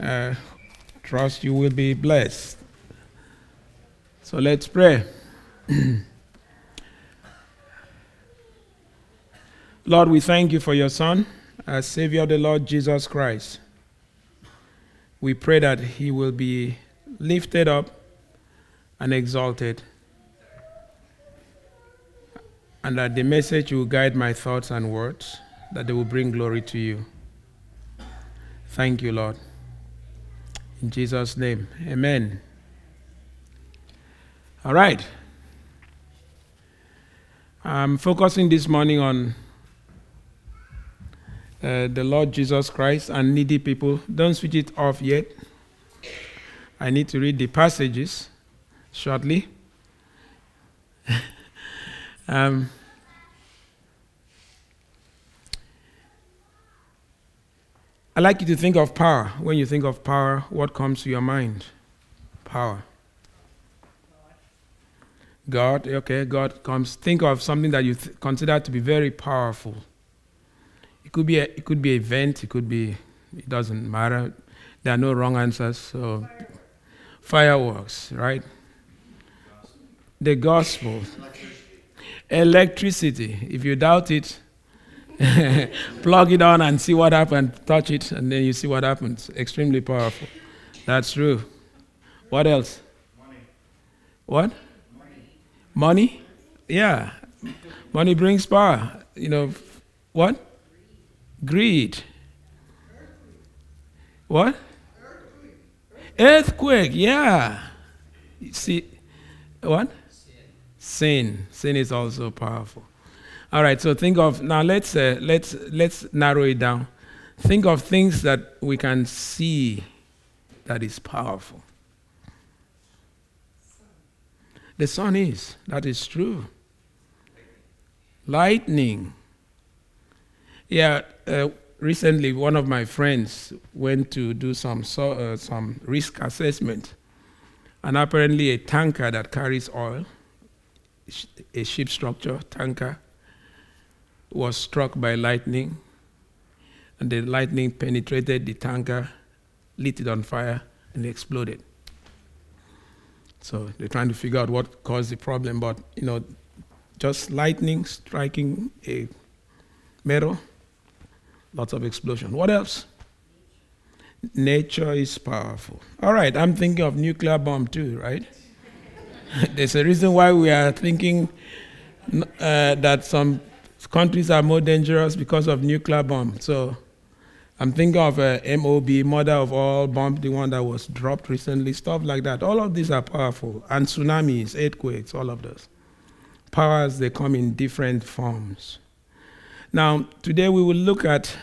uh, trust you will be blessed. So let's pray. Lord, we thank you for your Son, as Savior, the Lord Jesus Christ. We pray that he will be lifted up and exalted, and that the message will guide my thoughts and words, that they will bring glory to you. Thank you, Lord. In Jesus' name, amen. All right. I'm focusing this morning on uh, the Lord Jesus Christ and needy people. Don't switch it off yet. I need to read the passages shortly. um, I like you to think of power. When you think of power, what comes to your mind? Power. God, okay, God comes. Think of something that you th- consider to be very powerful. It could be a, it could be an event. It could be. It doesn't matter. There are no wrong answers. So, fireworks, right? The gospel, electricity. If you doubt it, plug it on and see what happens. Touch it, and then you see what happens. Extremely powerful. That's true. What else? Money. What? Money. Money? Yeah. Money brings power. You know, what? Greed. What? Earthquake, yeah. See, what? Sin. Sin is also powerful. All right, so think of now. Let's uh, let's let's narrow it down. Think of things that we can see that is powerful. The sun is. That is true. Lightning. Yeah, uh, recently one of my friends went to do some so, uh, some risk assessment, and apparently a tanker that carries oil, a ship structure tanker, was struck by lightning, and the lightning penetrated the tanker, lit it on fire, and exploded. So they're trying to figure out what caused the problem, but you know, just lightning striking a metal, lots of explosion. What else? Nature is powerful. All right, I'm thinking of nuclear bomb too, right? There's a reason why we are thinking uh, that some countries are more dangerous because of nuclear bomb. So I'm thinking of uh, MOB, mother of all bomb, the one that was dropped recently, stuff like that. All of these are powerful. And tsunamis, earthquakes, all of those. Powers, they come in different forms. Now, today we will look at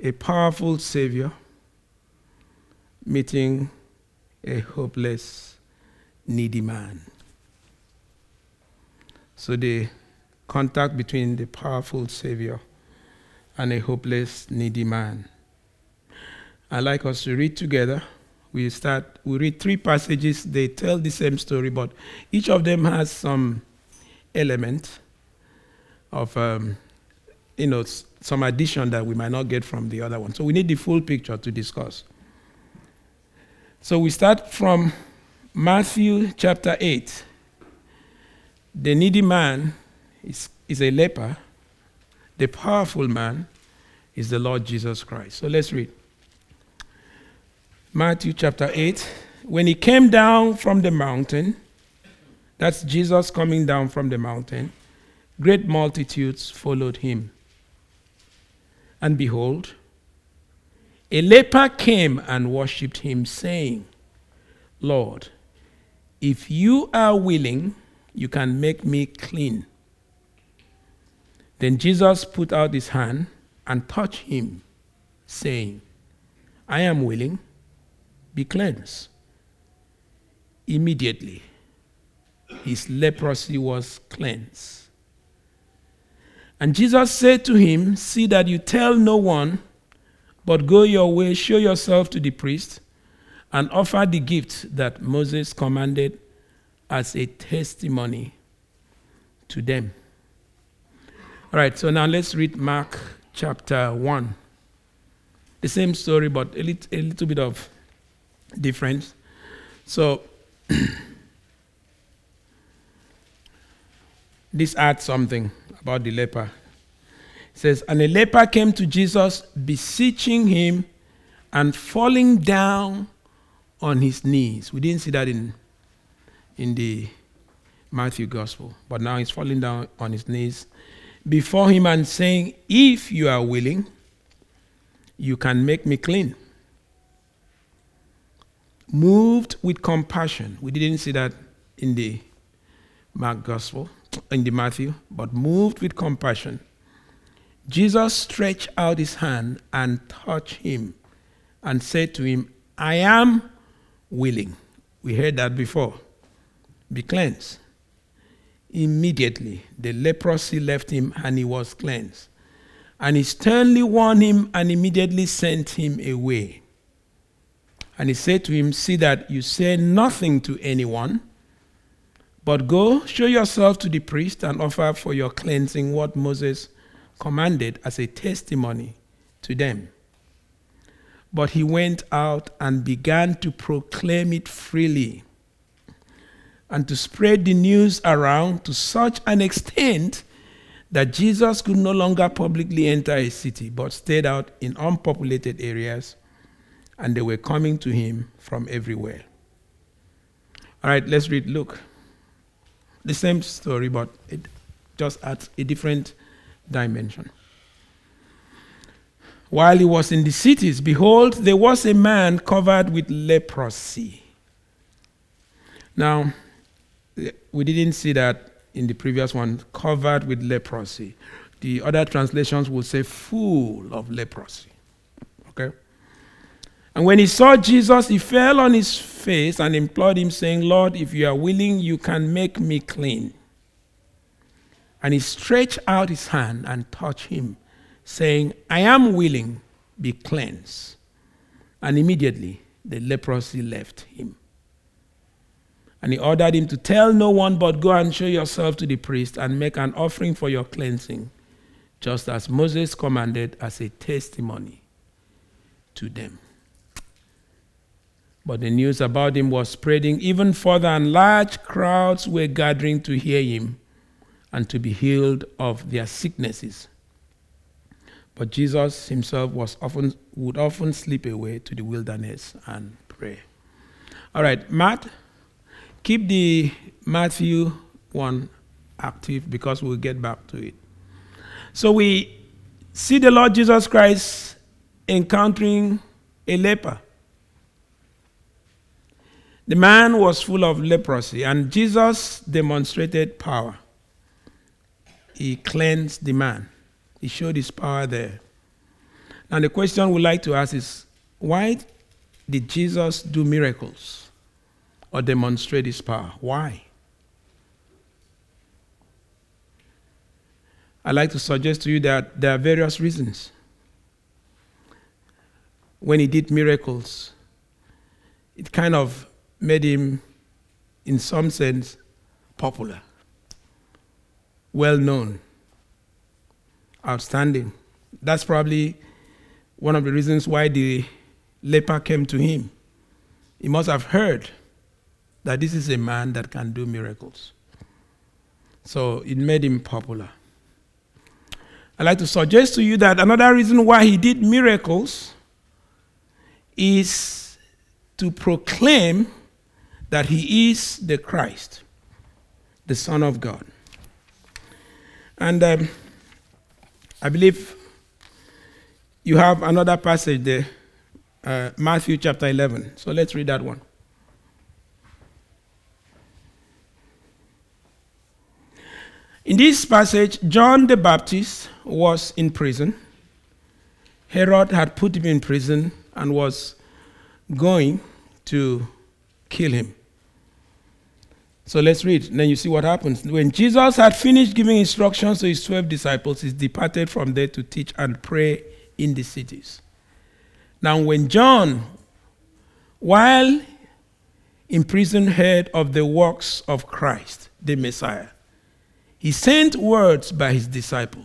a powerful Savior meeting a hopeless, needy man. So, the contact between the powerful Savior and a hopeless, needy man. I'd like us to read together. We start, we read three passages. They tell the same story, but each of them has some element of, um, you know, some addition that we might not get from the other one. So we need the full picture to discuss. So we start from Matthew chapter 8. The needy man is, is a leper the powerful man is the Lord Jesus Christ. So let's read. Matthew chapter 8. When he came down from the mountain, that's Jesus coming down from the mountain, great multitudes followed him. And behold, a leper came and worshipped him, saying, Lord, if you are willing, you can make me clean. Then Jesus put out his hand and touched him, saying, I am willing, be cleansed. Immediately, his leprosy was cleansed. And Jesus said to him, See that you tell no one, but go your way, show yourself to the priest, and offer the gift that Moses commanded as a testimony to them. All right, so now let's read Mark chapter 1. the same story, but a, lit- a little bit of difference. So, this adds something about the leper. It says, And a leper came to Jesus, beseeching him and falling down on his knees. We didn't see that in, in the Matthew Gospel, but now he's falling down on his knees before him and saying, If you are willing, you can make me clean. Moved with compassion. We didn't see that in the Mark Gospel, in the Matthew, but moved with compassion. Jesus stretched out his hand and touched him and said to him, I am willing. We heard that before. Be cleansed. Immediately, the leprosy left him and he was cleansed. And he sternly warned him and immediately sent him away. And he said to him, See that you say nothing to anyone, but go show yourself to the priest and offer for your cleansing what Moses commanded as a testimony to them. But he went out and began to proclaim it freely and to spread the news around to such an extent that Jesus could no longer publicly enter a city but stayed out in unpopulated areas and they were coming to him from everywhere. All right, let's read Luke. The same story, but it just adds a different dimension. While he was in the cities, behold, there was a man covered with leprosy. Now, we didn't see that in the previous one, covered with leprosy. The other translations will say full of leprosy. Okay? And when he saw Jesus, he fell on his face and implored him, saying, Lord, if you are willing, you can make me clean. And he stretched out his hand and touched him, saying, I am willing, be cleansed. And immediately the leprosy left him. And he ordered him to tell no one, but go and show yourself to the priest and make an offering for your cleansing, just as Moses commanded as a testimony to them. But the news about him was spreading even further, and large crowds were gathering to hear him and to be healed of their sicknesses. But Jesus himself was often, would often slip away to the wilderness and pray. All right, Matt, keep the Matthew 1 active because we'll get back to it. So we see the Lord Jesus Christ encountering a leper. The man was full of leprosy, and Jesus demonstrated power. He cleansed the man, he showed his power there. Now, the question we'd like to ask is why did Jesus do miracles or demonstrate his power? Why? I'd like to suggest to you that there are various reasons. When he did miracles, it kind of made him, in some sense, popular, well known, outstanding. That's probably one of the reasons why the leper came to him. He must have heard that this is a man that can do miracles. So it made him popular. I'd like to suggest to you that another reason why he did miracles is to proclaim that he is the Christ, the Son of God. And um, I believe you have another passage there, uh, Matthew chapter 11. So let's read that one. In this passage, John the Baptist was in prison. Herod had put him in prison and was going to kill him. So let's read. Then you see what happens. When Jesus had finished giving instructions to his 12 disciples, he departed from there to teach and pray in the cities. Now, when John, while in prison, heard of the works of Christ, the Messiah, he sent words by his disciple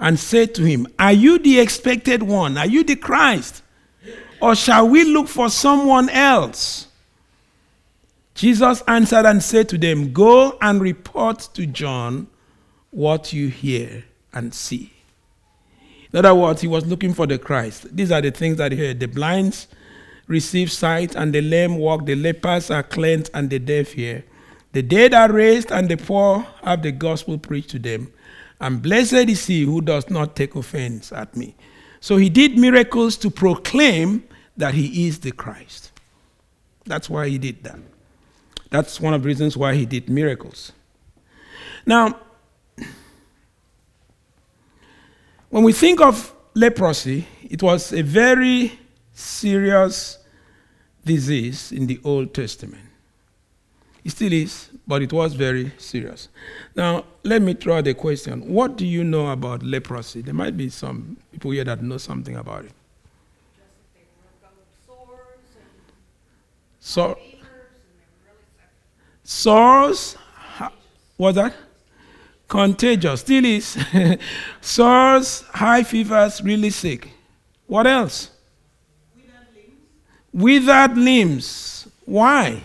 and said to him, Are you the expected one? Are you the Christ? Or shall we look for someone else? Jesus answered and said to them, Go and report to John what you hear and see. In other words, he was looking for the Christ. These are the things that he heard. The blinds receive sight, and the lame walk, the lepers are cleansed, and the deaf hear. The dead are raised, and the poor have the gospel preached to them. And blessed is he who does not take offense at me. So he did miracles to proclaim that he is the Christ. That's why he did that. That's one of the reasons why he did miracles. Now, when we think of leprosy, it was a very serious disease in the Old Testament. It still is, but it was very serious. Now, let me throw the question What do you know about leprosy? There might be some people here that know something about it. So, sores, what's that? Contagious, still is. sores, high fevers, really sick. What else? Withered limbs. Withered limbs. Why?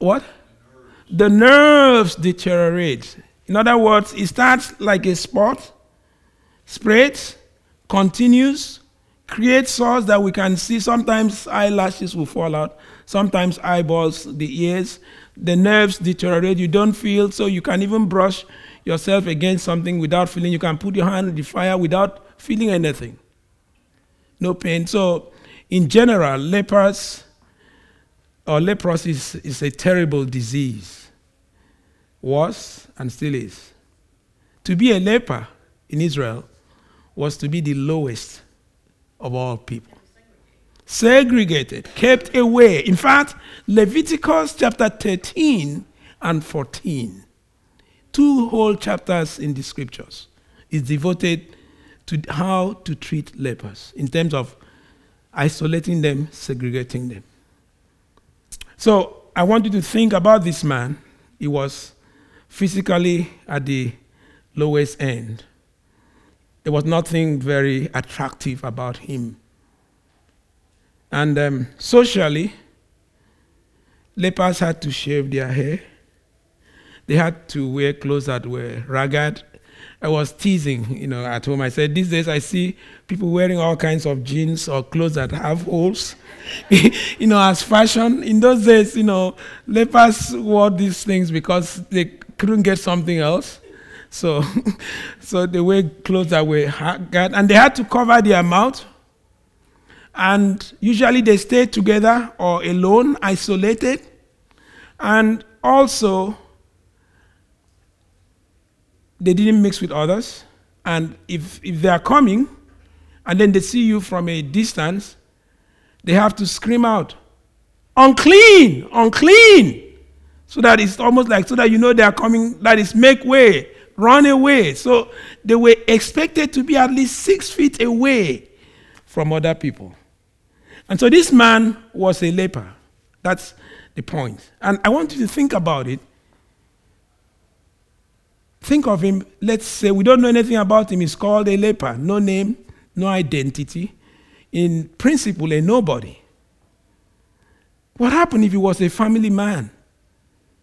What? The nerves deteriorate. In other words, it starts like a spot, spreads, continues, creates sores that we can see. Sometimes eyelashes will fall out, sometimes eyeballs, the ears. The nerves deteriorate. You don't feel, so you can even brush yourself against something without feeling. You can put your hand in the fire without feeling anything. No pain. So, in general, lepers or leprosy is, is a terrible disease. Was and still is. To be a leper in Israel was to be the lowest of all people. Segregated, kept away. In fact, Leviticus chapter 13 and 14, two whole chapters in the scriptures, is devoted to how to treat lepers in terms of isolating them, segregating them. So I want you to think about this man. He was physically at the lowest end. There was nothing very attractive about him. And um, socially, lepers had to shave their hair. They had to wear clothes that were ragged I was teasing, you know, at home. I said, these days I see people wearing all kinds of jeans or clothes that have holes, you know, as fashion. In those days, you know, lepers wore these things because they couldn't get something else. So, so they wear clothes that were haggard, and they had to cover their mouth. And usually they stayed together or alone, isolated. And also, they didn't mix with others. And if, if they are coming and then they see you from a distance, they have to scream out, unclean, unclean. So that it's almost like, so that you know they are coming, that is, make way, run away. So they were expected to be at least six feet away from other people. And so this man was a leper. That's the point. And I want you to think about it. Think of him, let's say we don't know anything about him. He's called a leper, no name, no identity. In principle, a nobody. What happened if he was a family man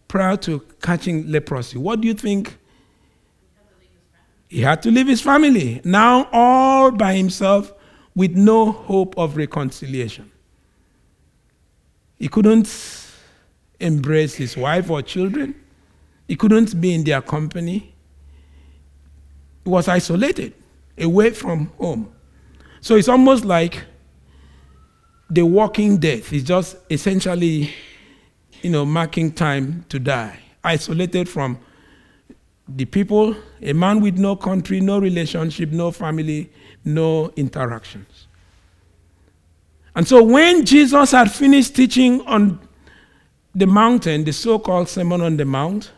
prior to catching leprosy? What do you think? He had to leave his family. Now, all by himself with no hope of reconciliation. He couldn't embrace his wife or children. He couldn't be in their company. He was isolated, away from home. So it's almost like the walking death. It's just essentially, you know, marking time to die. Isolated from the people, a man with no country, no relationship, no family, no interactions. And so when Jesus had finished teaching on the mountain, the so called Sermon on the Mount,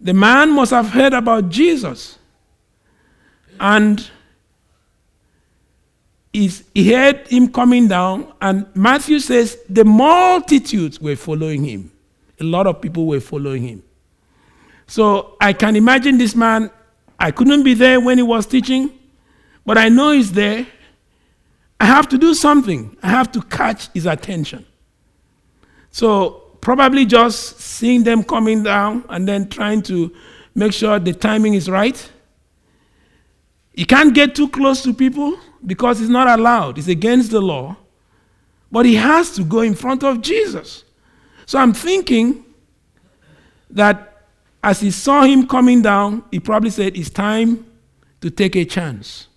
the man must have heard about Jesus. And he heard him coming down, and Matthew says the multitudes were following him. A lot of people were following him. So I can imagine this man I couldn't be there when he was teaching, but I know he's there. I have to do something. I have to catch his attention. So, probably just seeing them coming down and then trying to make sure the timing is right. You can't get too close to people because it's not allowed, it's against the law. But he has to go in front of Jesus. So I'm thinking that as he saw him coming down, he probably said, It's time to take a chance.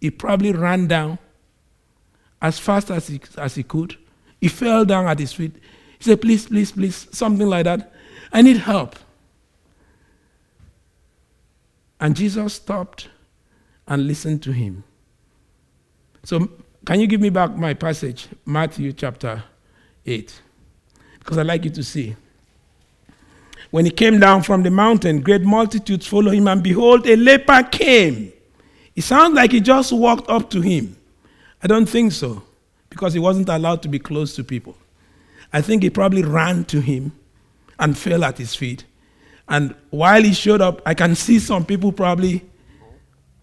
He probably ran down as fast as he, as he could. He fell down at his feet. Said, Please, please, please, something like that. I need help. And Jesus stopped and listened to him. So, can you give me back my passage, Matthew chapter 8? Because I'd like you to see. When he came down from the mountain, great multitudes followed him, and behold, a leper came. It sounds like he just walked up to him. I don't think so, because he wasn't allowed to be close to people. I think he probably ran to him and fell at his feet. And while he showed up, I can see some people probably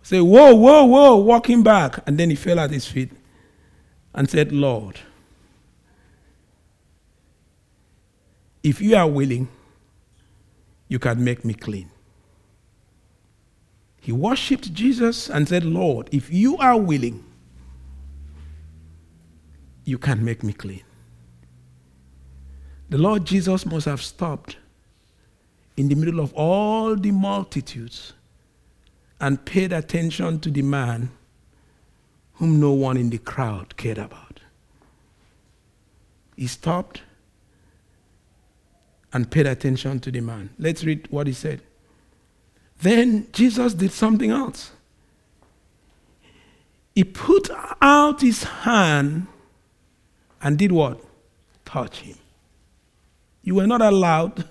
say, Whoa, whoa, whoa, walking back. And then he fell at his feet and said, Lord, if you are willing, you can make me clean. He worshiped Jesus and said, Lord, if you are willing, you can make me clean. The Lord Jesus must have stopped in the middle of all the multitudes and paid attention to the man whom no one in the crowd cared about. He stopped and paid attention to the man. Let's read what he said. Then Jesus did something else. He put out his hand and did what? Touch him. You were not allowed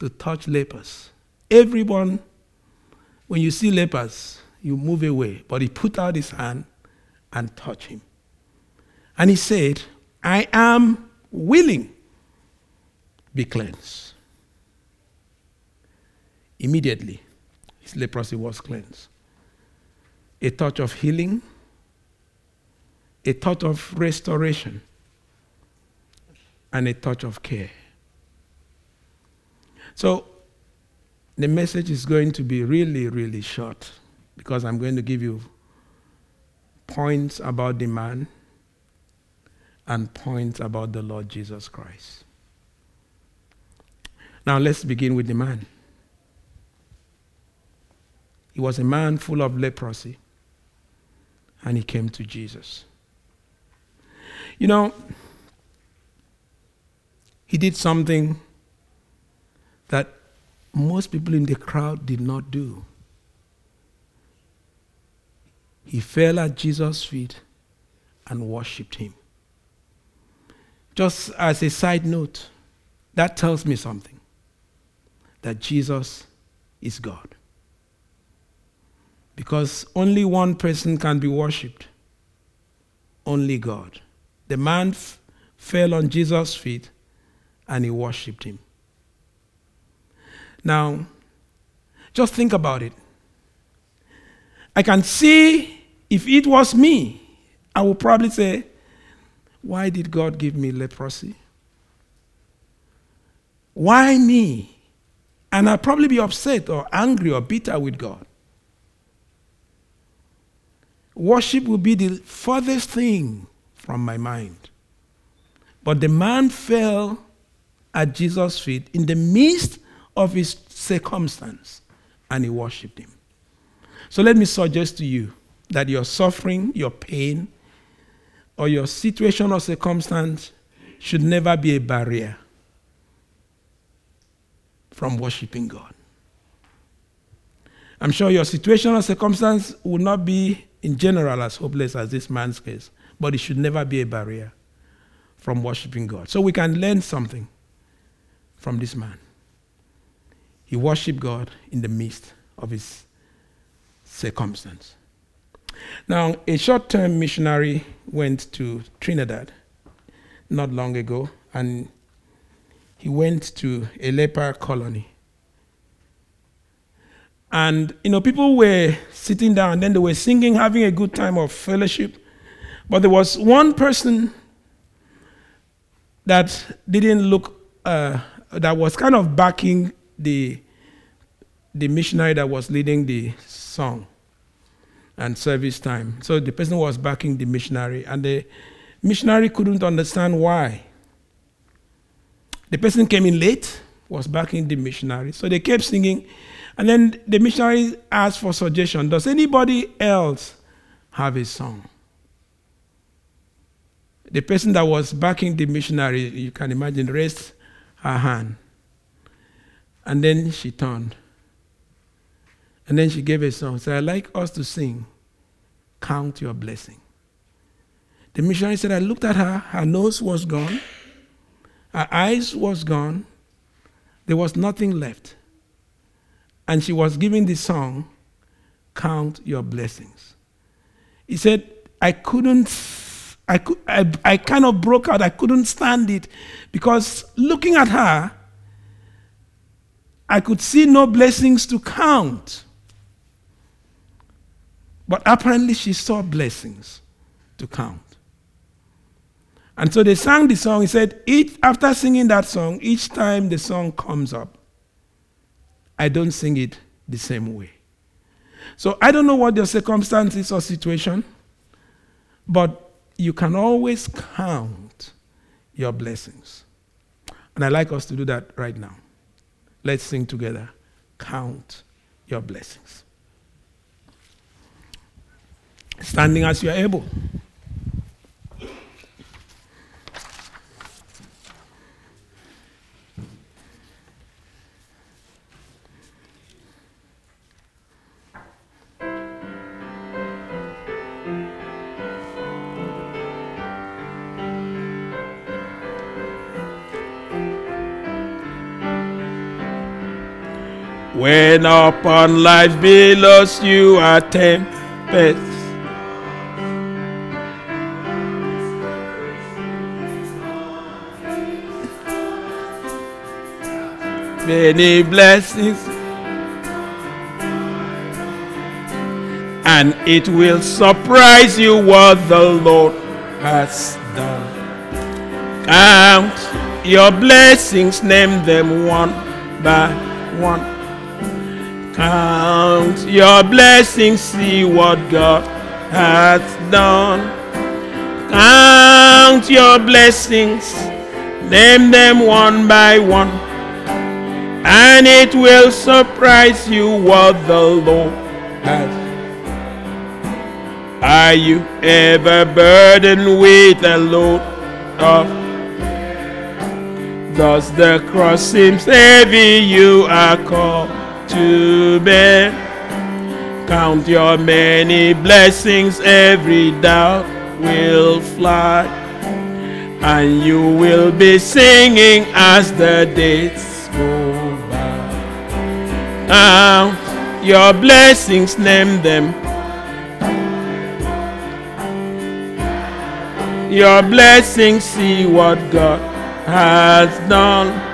to touch lepers. Everyone, when you see lepers, you move away. But he put out his hand and touched him. And he said, I am willing. Be cleansed. Immediately, his leprosy was cleansed. A touch of healing, a touch of restoration, and a touch of care. So, the message is going to be really, really short because I'm going to give you points about the man and points about the Lord Jesus Christ. Now, let's begin with the man. He was a man full of leprosy, and he came to Jesus. You know, he did something that most people in the crowd did not do. He fell at Jesus' feet and worshiped him. Just as a side note, that tells me something that Jesus is God. Because only one person can be worshiped only God. The man f- fell on Jesus' feet and he worshiped him. Now, just think about it. I can see if it was me, I would probably say, Why did God give me leprosy? Why me? And I'd probably be upset or angry or bitter with God. Worship will be the furthest thing from my mind. But the man fell at Jesus' feet in the midst of his circumstance and he worshiped him. So let me suggest to you that your suffering, your pain, or your situation or circumstance should never be a barrier from worshiping God. I'm sure your situation or circumstance will not be in general as hopeless as this man's case, but it should never be a barrier from worshiping God. So we can learn something from this man. He worshiped God in the midst of his circumstance. Now, a short term missionary went to Trinidad not long ago, and he went to a leper colony. And, you know, people were sitting down and then they were singing, having a good time of fellowship. But there was one person that didn't look, uh, that was kind of backing the, the missionary that was leading the song and service time. So the person was backing the missionary, and the missionary couldn't understand why. The person came in late, was backing the missionary. So they kept singing, and then the missionary asked for suggestion. Does anybody else have a song? The person that was backing the missionary, you can imagine, raised her hand. And then she turned. And then she gave a song. Said, I'd like us to sing, Count Your Blessing. The missionary said, I looked at her, her nose was gone, her eyes was gone, there was nothing left. And she was giving the song, Count Your Blessings. He said, I couldn't I, could, I, I kind of broke out. I couldn't stand it because looking at her, I could see no blessings to count. But apparently, she saw blessings to count. And so they sang the song. He said, each, after singing that song, each time the song comes up, I don't sing it the same way. So I don't know what your circumstances or situation, but you can always count your blessings. And I'd like us to do that right now. Let's sing together. Count your blessings. Standing as you are able. When upon life billows you are tempest. Many blessings, and it will surprise you what the Lord has done. Count your blessings, name them one by one. Count your blessings, see what God hath done. Count your blessings, name them one by one, and it will surprise you what the Lord has. Are you ever burdened with a load of? Does the cross seem heavy? You are called to bear. Count your many blessings, every doubt will fly. And you will be singing as the days go by. Count your blessings, name them. Your blessings, see what God has done.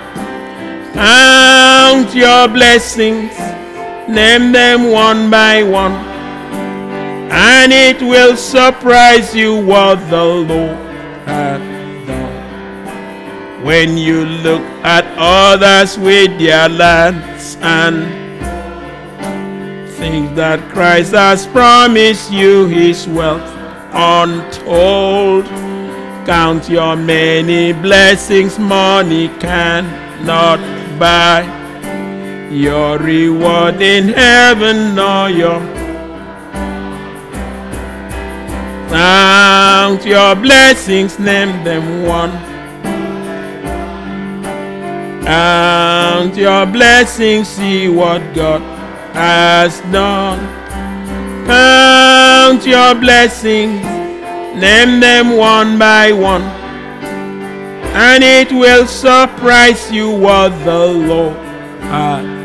Count your blessings, name them one by one, and it will surprise you what the Lord hath done. When you look at others with their lands and think that Christ has promised you his wealth untold, count your many blessings, money cannot by your reward in heaven or your count your blessings name them one. Count your blessings see what god has done. Count your blessings name them one by one and it will surprise you what the Lord has.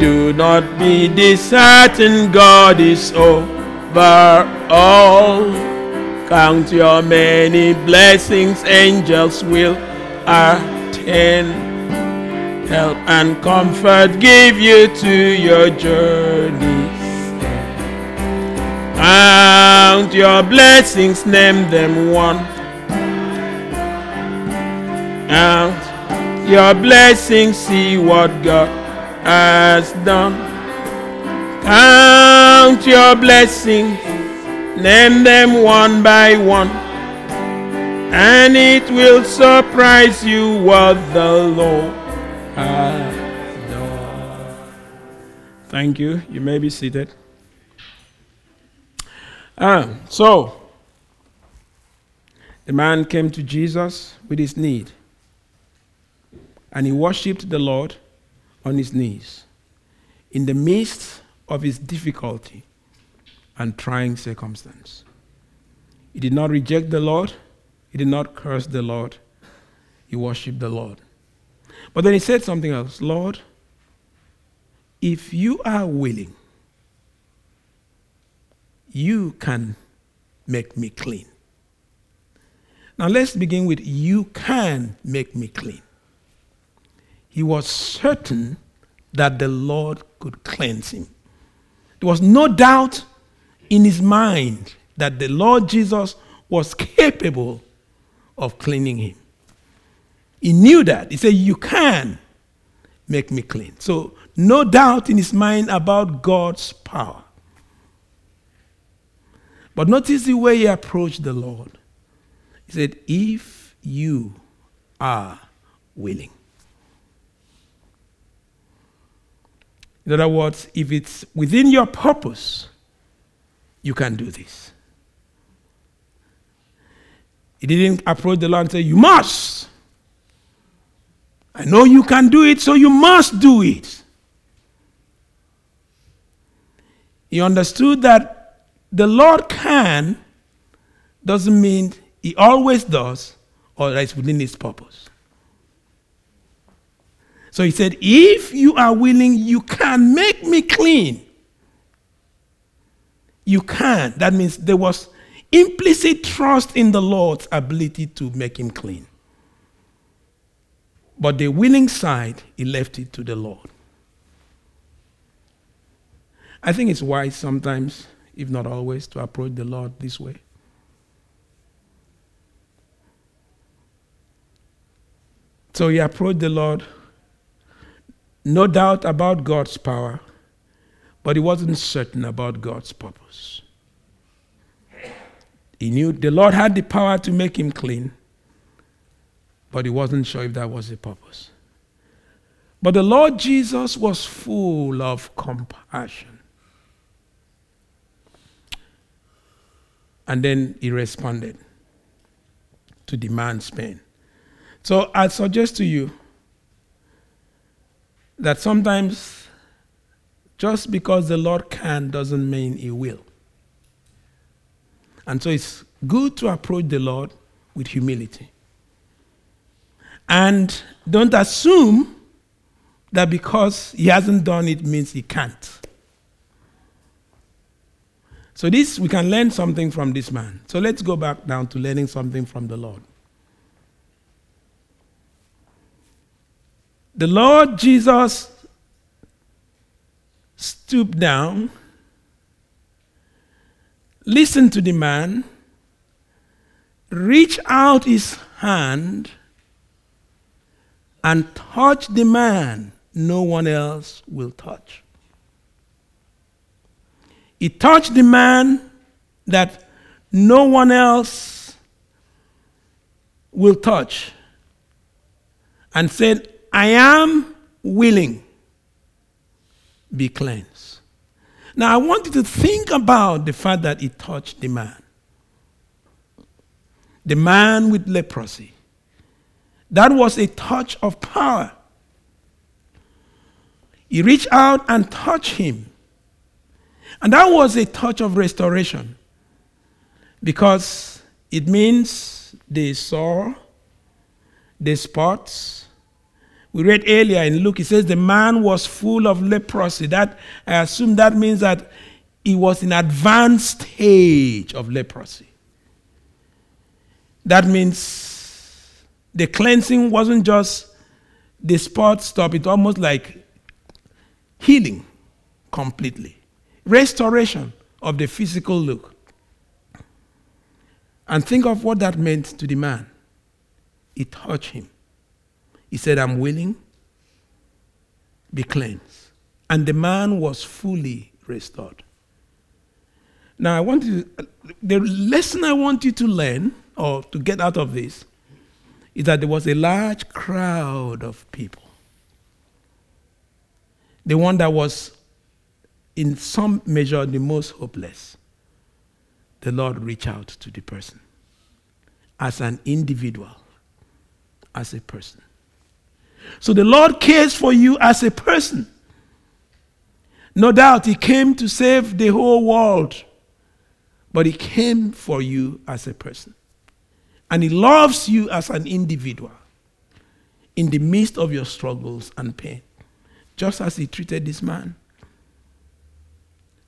Do not be disheartened, God is over all. Count your many blessings, angels will attend. Help and comfort give you to your journeys. Count your blessings, name them one. Count your blessings, see what God has done. Count your blessings, name them one by one, and it will surprise you what the Lord has done. Thank you. You may be seated. Ah, so the man came to Jesus with his need, and he worshipped the Lord on his knees in the midst of his difficulty and trying circumstance. He did not reject the Lord, he did not curse the Lord, he worshiped the Lord. But then he said something else Lord, if you are willing, you can make me clean. Now let's begin with you can make me clean. He was certain that the Lord could cleanse him. There was no doubt in his mind that the Lord Jesus was capable of cleaning him. He knew that. He said, You can make me clean. So, no doubt in his mind about God's power. But notice the way he approached the Lord. He said, If you are willing. In other words, if it's within your purpose, you can do this. He didn't approach the Lord and say, You must. I know you can do it, so you must do it. He understood that the Lord can doesn't mean he always does or that it's within his purpose. So he said, If you are willing, you can make me clean. You can. That means there was implicit trust in the Lord's ability to make him clean. But the willing side, he left it to the Lord. I think it's wise sometimes, if not always, to approach the Lord this way. So he approached the Lord, no doubt about God's power, but he wasn't certain about God's purpose. He knew the Lord had the power to make him clean, but he wasn't sure if that was the purpose. But the Lord Jesus was full of compassion. And then he responded to demand Spain. So I suggest to you that sometimes just because the Lord can doesn't mean he will. And so it's good to approach the Lord with humility. And don't assume that because he hasn't done it means he can't. So this we can learn something from this man. So let's go back down to learning something from the Lord. The Lord Jesus stooped down, listened to the man, reached out his hand, and touched the man no one else will touch. He touched the man that no one else will touch and said, I am willing, be cleansed. Now, I want you to think about the fact that he touched the man. The man with leprosy. That was a touch of power. He reached out and touched him. And that was a touch of restoration because it means they saw the spots. We read earlier in Luke, it says the man was full of leprosy. That I assume that means that he was in advanced stage of leprosy. That means the cleansing wasn't just the spot stop, it almost like healing completely, restoration of the physical look. And think of what that meant to the man. It touched him. He said, I'm willing, be cleansed. And the man was fully restored. Now, I want you, the lesson I want you to learn or to get out of this is that there was a large crowd of people. The one that was, in some measure, the most hopeless. The Lord reached out to the person as an individual, as a person. So the Lord cares for you as a person. No doubt He came to save the whole world, but He came for you as a person. And He loves you as an individual in the midst of your struggles and pain, just as He treated this man.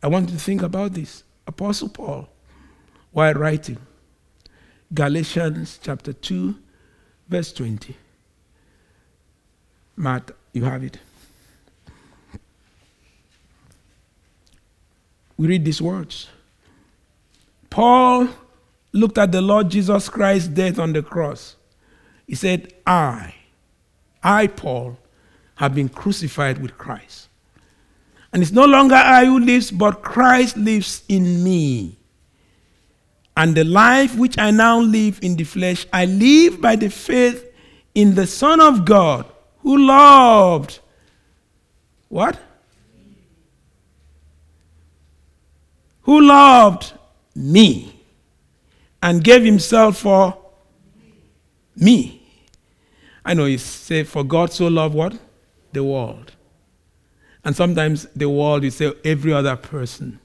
I want you to think about this. Apostle Paul, while writing Galatians chapter 2, verse 20. Matt, you have it. We read these words. Paul looked at the Lord Jesus Christ's death on the cross. He said, I, I, Paul, have been crucified with Christ. And it's no longer I who lives, but Christ lives in me. And the life which I now live in the flesh, I live by the faith in the Son of God who loved what? Who loved me and gave himself for me. I know you say, for God so loved what? The world. And sometimes the world, you say, every other person.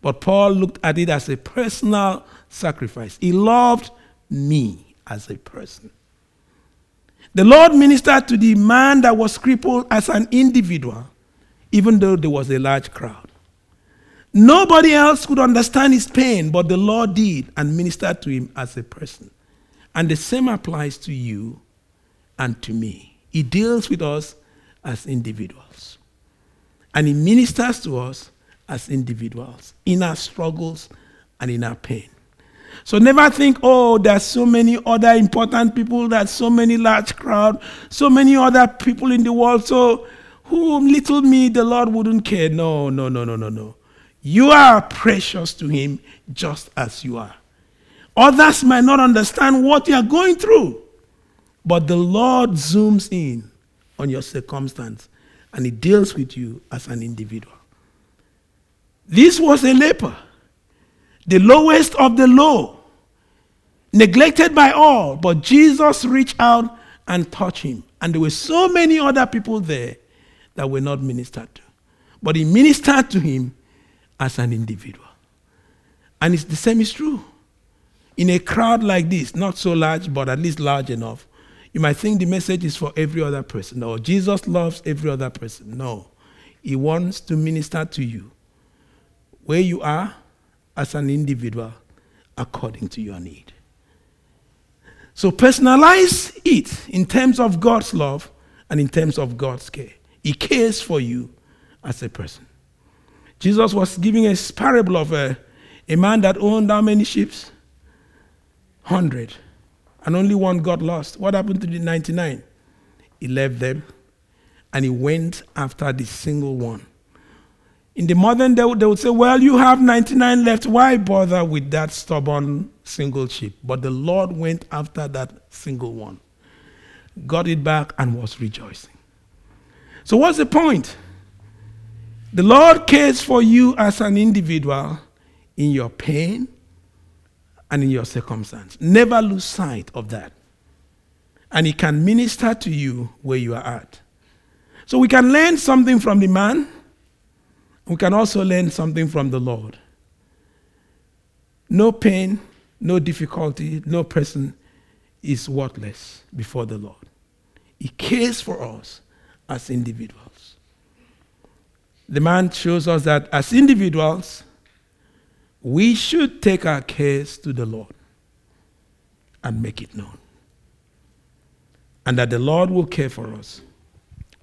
But Paul looked at it as a personal sacrifice. He loved me as a person. The Lord ministered to the man that was crippled as an individual, even though there was a large crowd. Nobody else could understand his pain, but the Lord did and ministered to him as a person. And the same applies to you and to me. He deals with us as individuals. And he ministers to us as individuals in our struggles and in our pain. So never think, oh, there's so many other important people, there's so many large crowd, so many other people in the world. So who little me the Lord wouldn't care. No, no, no, no, no, no. You are precious to him just as you are. Others might not understand what you are going through, but the Lord zooms in on your circumstance and he deals with you as an individual. This was a leper, the lowest of the low, neglected by all, but Jesus reached out and touched him. And there were so many other people there that were not ministered to. But he ministered to him as an individual. And it's the same is true. In a crowd like this, not so large, but at least large enough, you might think the message is for every other person. No, Jesus loves every other person. No, he wants to minister to you where you are as an individual according to your need. So personalize it in terms of God's love and in terms of God's care. He cares for you as a person. Jesus was giving a parable of a, a man that owned how many ships? 100. And only one got lost. What happened to the 99? He left them and he went after the single one. In the modern, day, they would say, Well, you have 99 left. Why bother with that stubborn single sheep? But the Lord went after that single one, got it back, and was rejoicing. So, what's the point? The Lord cares for you as an individual in your pain and in your circumstance. Never lose sight of that. And He can minister to you where you are at. So we can learn something from the man. We can also learn something from the Lord. No pain, no difficulty, no person is worthless before the Lord. He cares for us as individuals the man shows us that as individuals, we should take our case to the Lord. and make it known. And that the Lord will care for us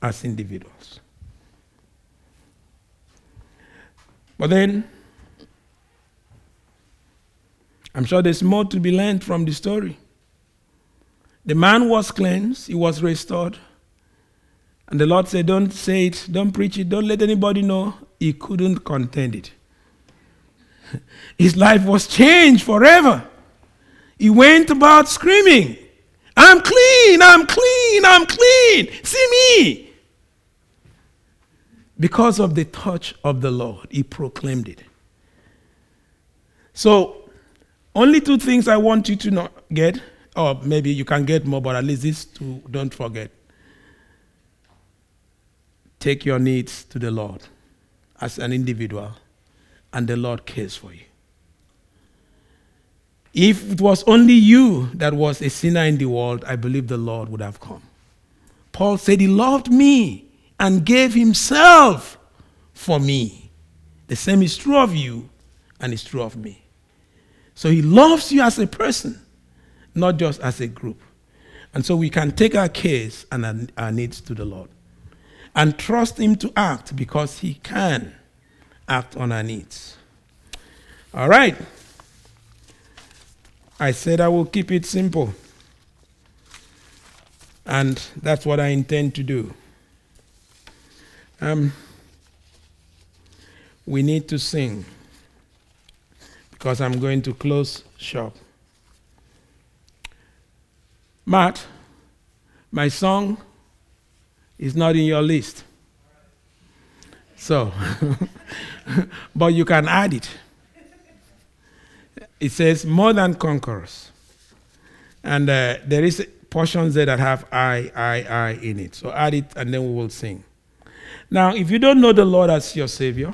as individuals. But then, I'm sure there's more to be learned from the story. The man was cleansed, he was restored. And the Lord said, Don't say it, don't preach it, don't let anybody know. He couldn't contend it. His life was changed forever. He went about screaming, I'm clean, I'm clean, I'm clean. See me. Because of the touch of the Lord, he proclaimed it. So, only two things I want you to not get, or maybe you can get more, but at least these two don't forget. Take your needs to the Lord as an individual, and the Lord cares for you. If it was only you that was a sinner in the world, I believe the Lord would have come. Paul said, He loved me and gave Himself for me. The same is true of you and it's true of me. So He loves you as a person, not just as a group. And so we can take our case and our needs to the Lord and trust Him to act because He can act on our needs. All right. I said I will keep it simple. And that's what I intend to do. Um, we need to sing because I'm going to close shop. Matt, my song is not in your list. So, but you can add it it says more than conquerors. And uh, there is portions there that have I, I, I in it. So add it and then we will sing. Now, if you don't know the Lord as your Savior,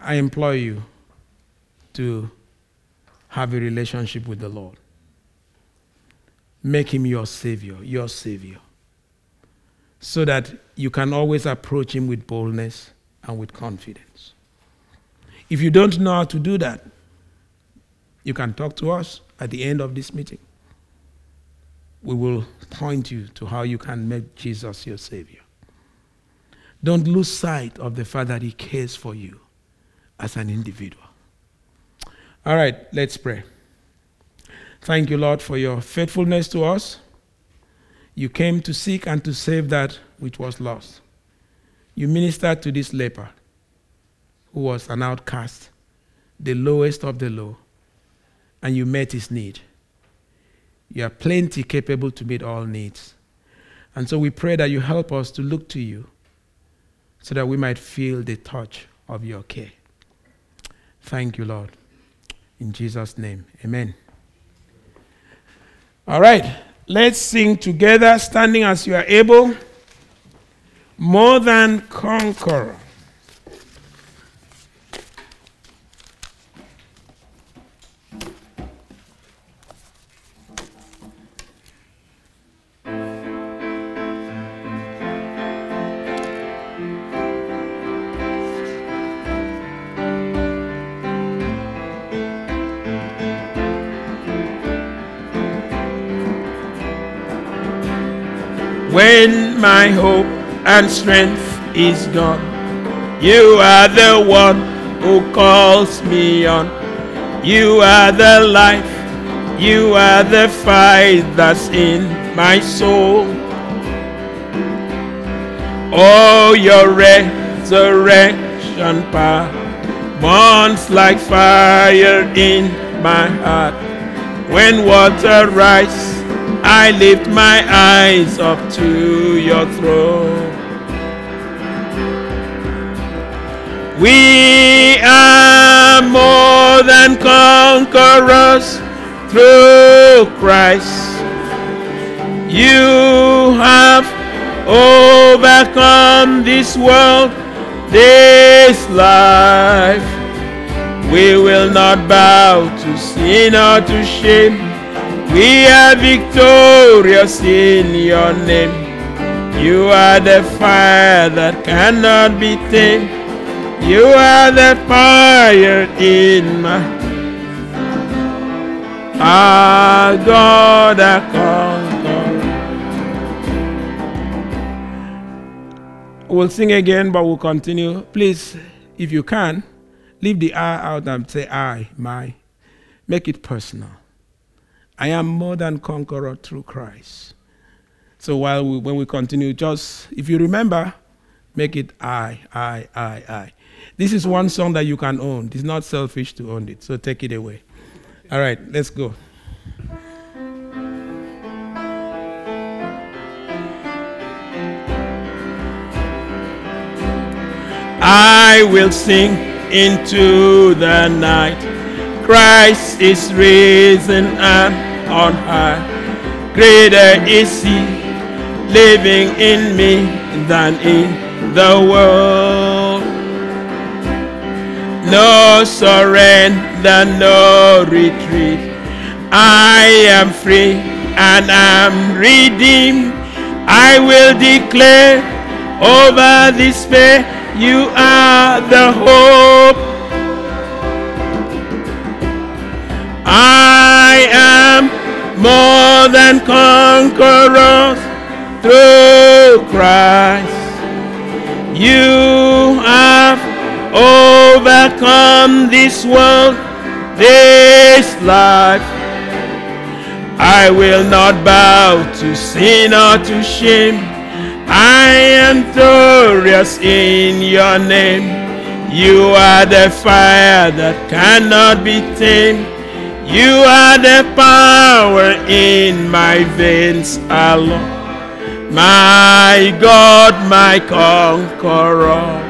I implore you to have a relationship with the Lord. Make Him your Savior, your Savior, so that you can always approach Him with boldness and with confidence. If you don't know how to do that, you can talk to us at the end of this meeting. We will point you to how you can make Jesus your Savior. Don't lose sight of the fact that He cares for you as an individual. All right, let's pray. Thank you, Lord, for your faithfulness to us. You came to seek and to save that which was lost. You ministered to this leper who was an outcast, the lowest of the low, and you met his need. You are plenty capable to meet all needs. And so we pray that you help us to look to you so that we might feel the touch of your care. Thank you, Lord. In Jesus' name, amen. All right, let's sing together, standing as you are able. More than conqueror. When my hope and strength is gone. You are the one who calls me on. You are the life, you are the fight that's in my soul. Oh, your resurrection power burns like fire in my heart. When water rises I lift my eyes up to your throne. We are more than conquerors through Christ. You have overcome this world, this life. We will not bow to sin or to shame we are victorious in your name. You are the fire that cannot be tamed. You are the fire in my Our God a conqueror. We'll sing again, but we'll continue. Please, if you can, leave the I out and say I, my. Make it personal. I am more than conqueror through Christ. So while we, when we continue, just if you remember, make it I, I, I, I. This is one song that you can own. It's not selfish to own it. So take it away. All right, let's go. I will sing into the night. Christ is risen and on high. Greater is he living in me than in the world. No surrender, no retreat. I am free and I am redeemed. I will declare over this you are the hope. I more than conquerors through Christ. You have overcome this world, this life. I will not bow to sin or to shame. I am glorious in your name. You are the fire that cannot be tamed. You are the power in my veins alone. My God, my conqueror.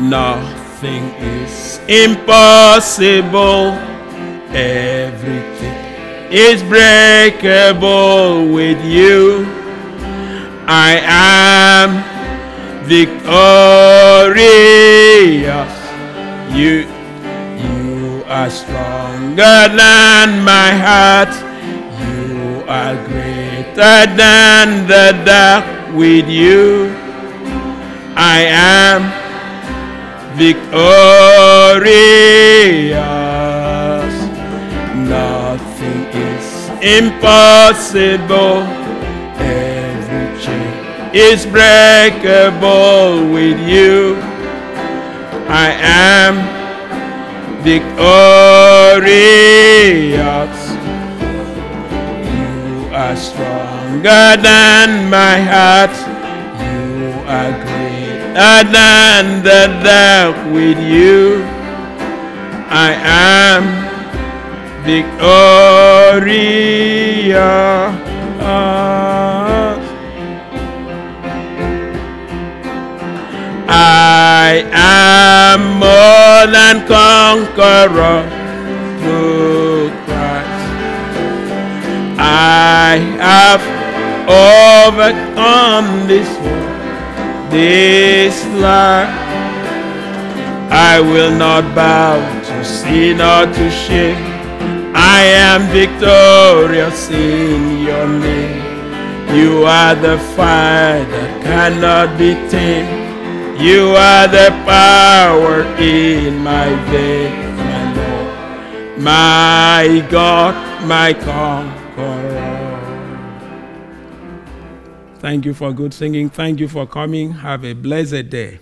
Nothing is impossible. Everything is breakable with you. I am victorious. You, are stronger than my heart. You are greater than the dark. With you, I am victorious. Nothing is impossible. Every chain is breakable with you. I am victorious. You are stronger than my heart. You are greater than the dark with you. I am victorious. I am more than conqueror through Christ. I have overcome this world, this life. I will not bow to sin or to shame. I am victorious in your name. You are the fire that cannot be tamed. You are the power in my veins, my Lord, my God, my conqueror. Thank you for good singing. Thank you for coming. Have a blessed day.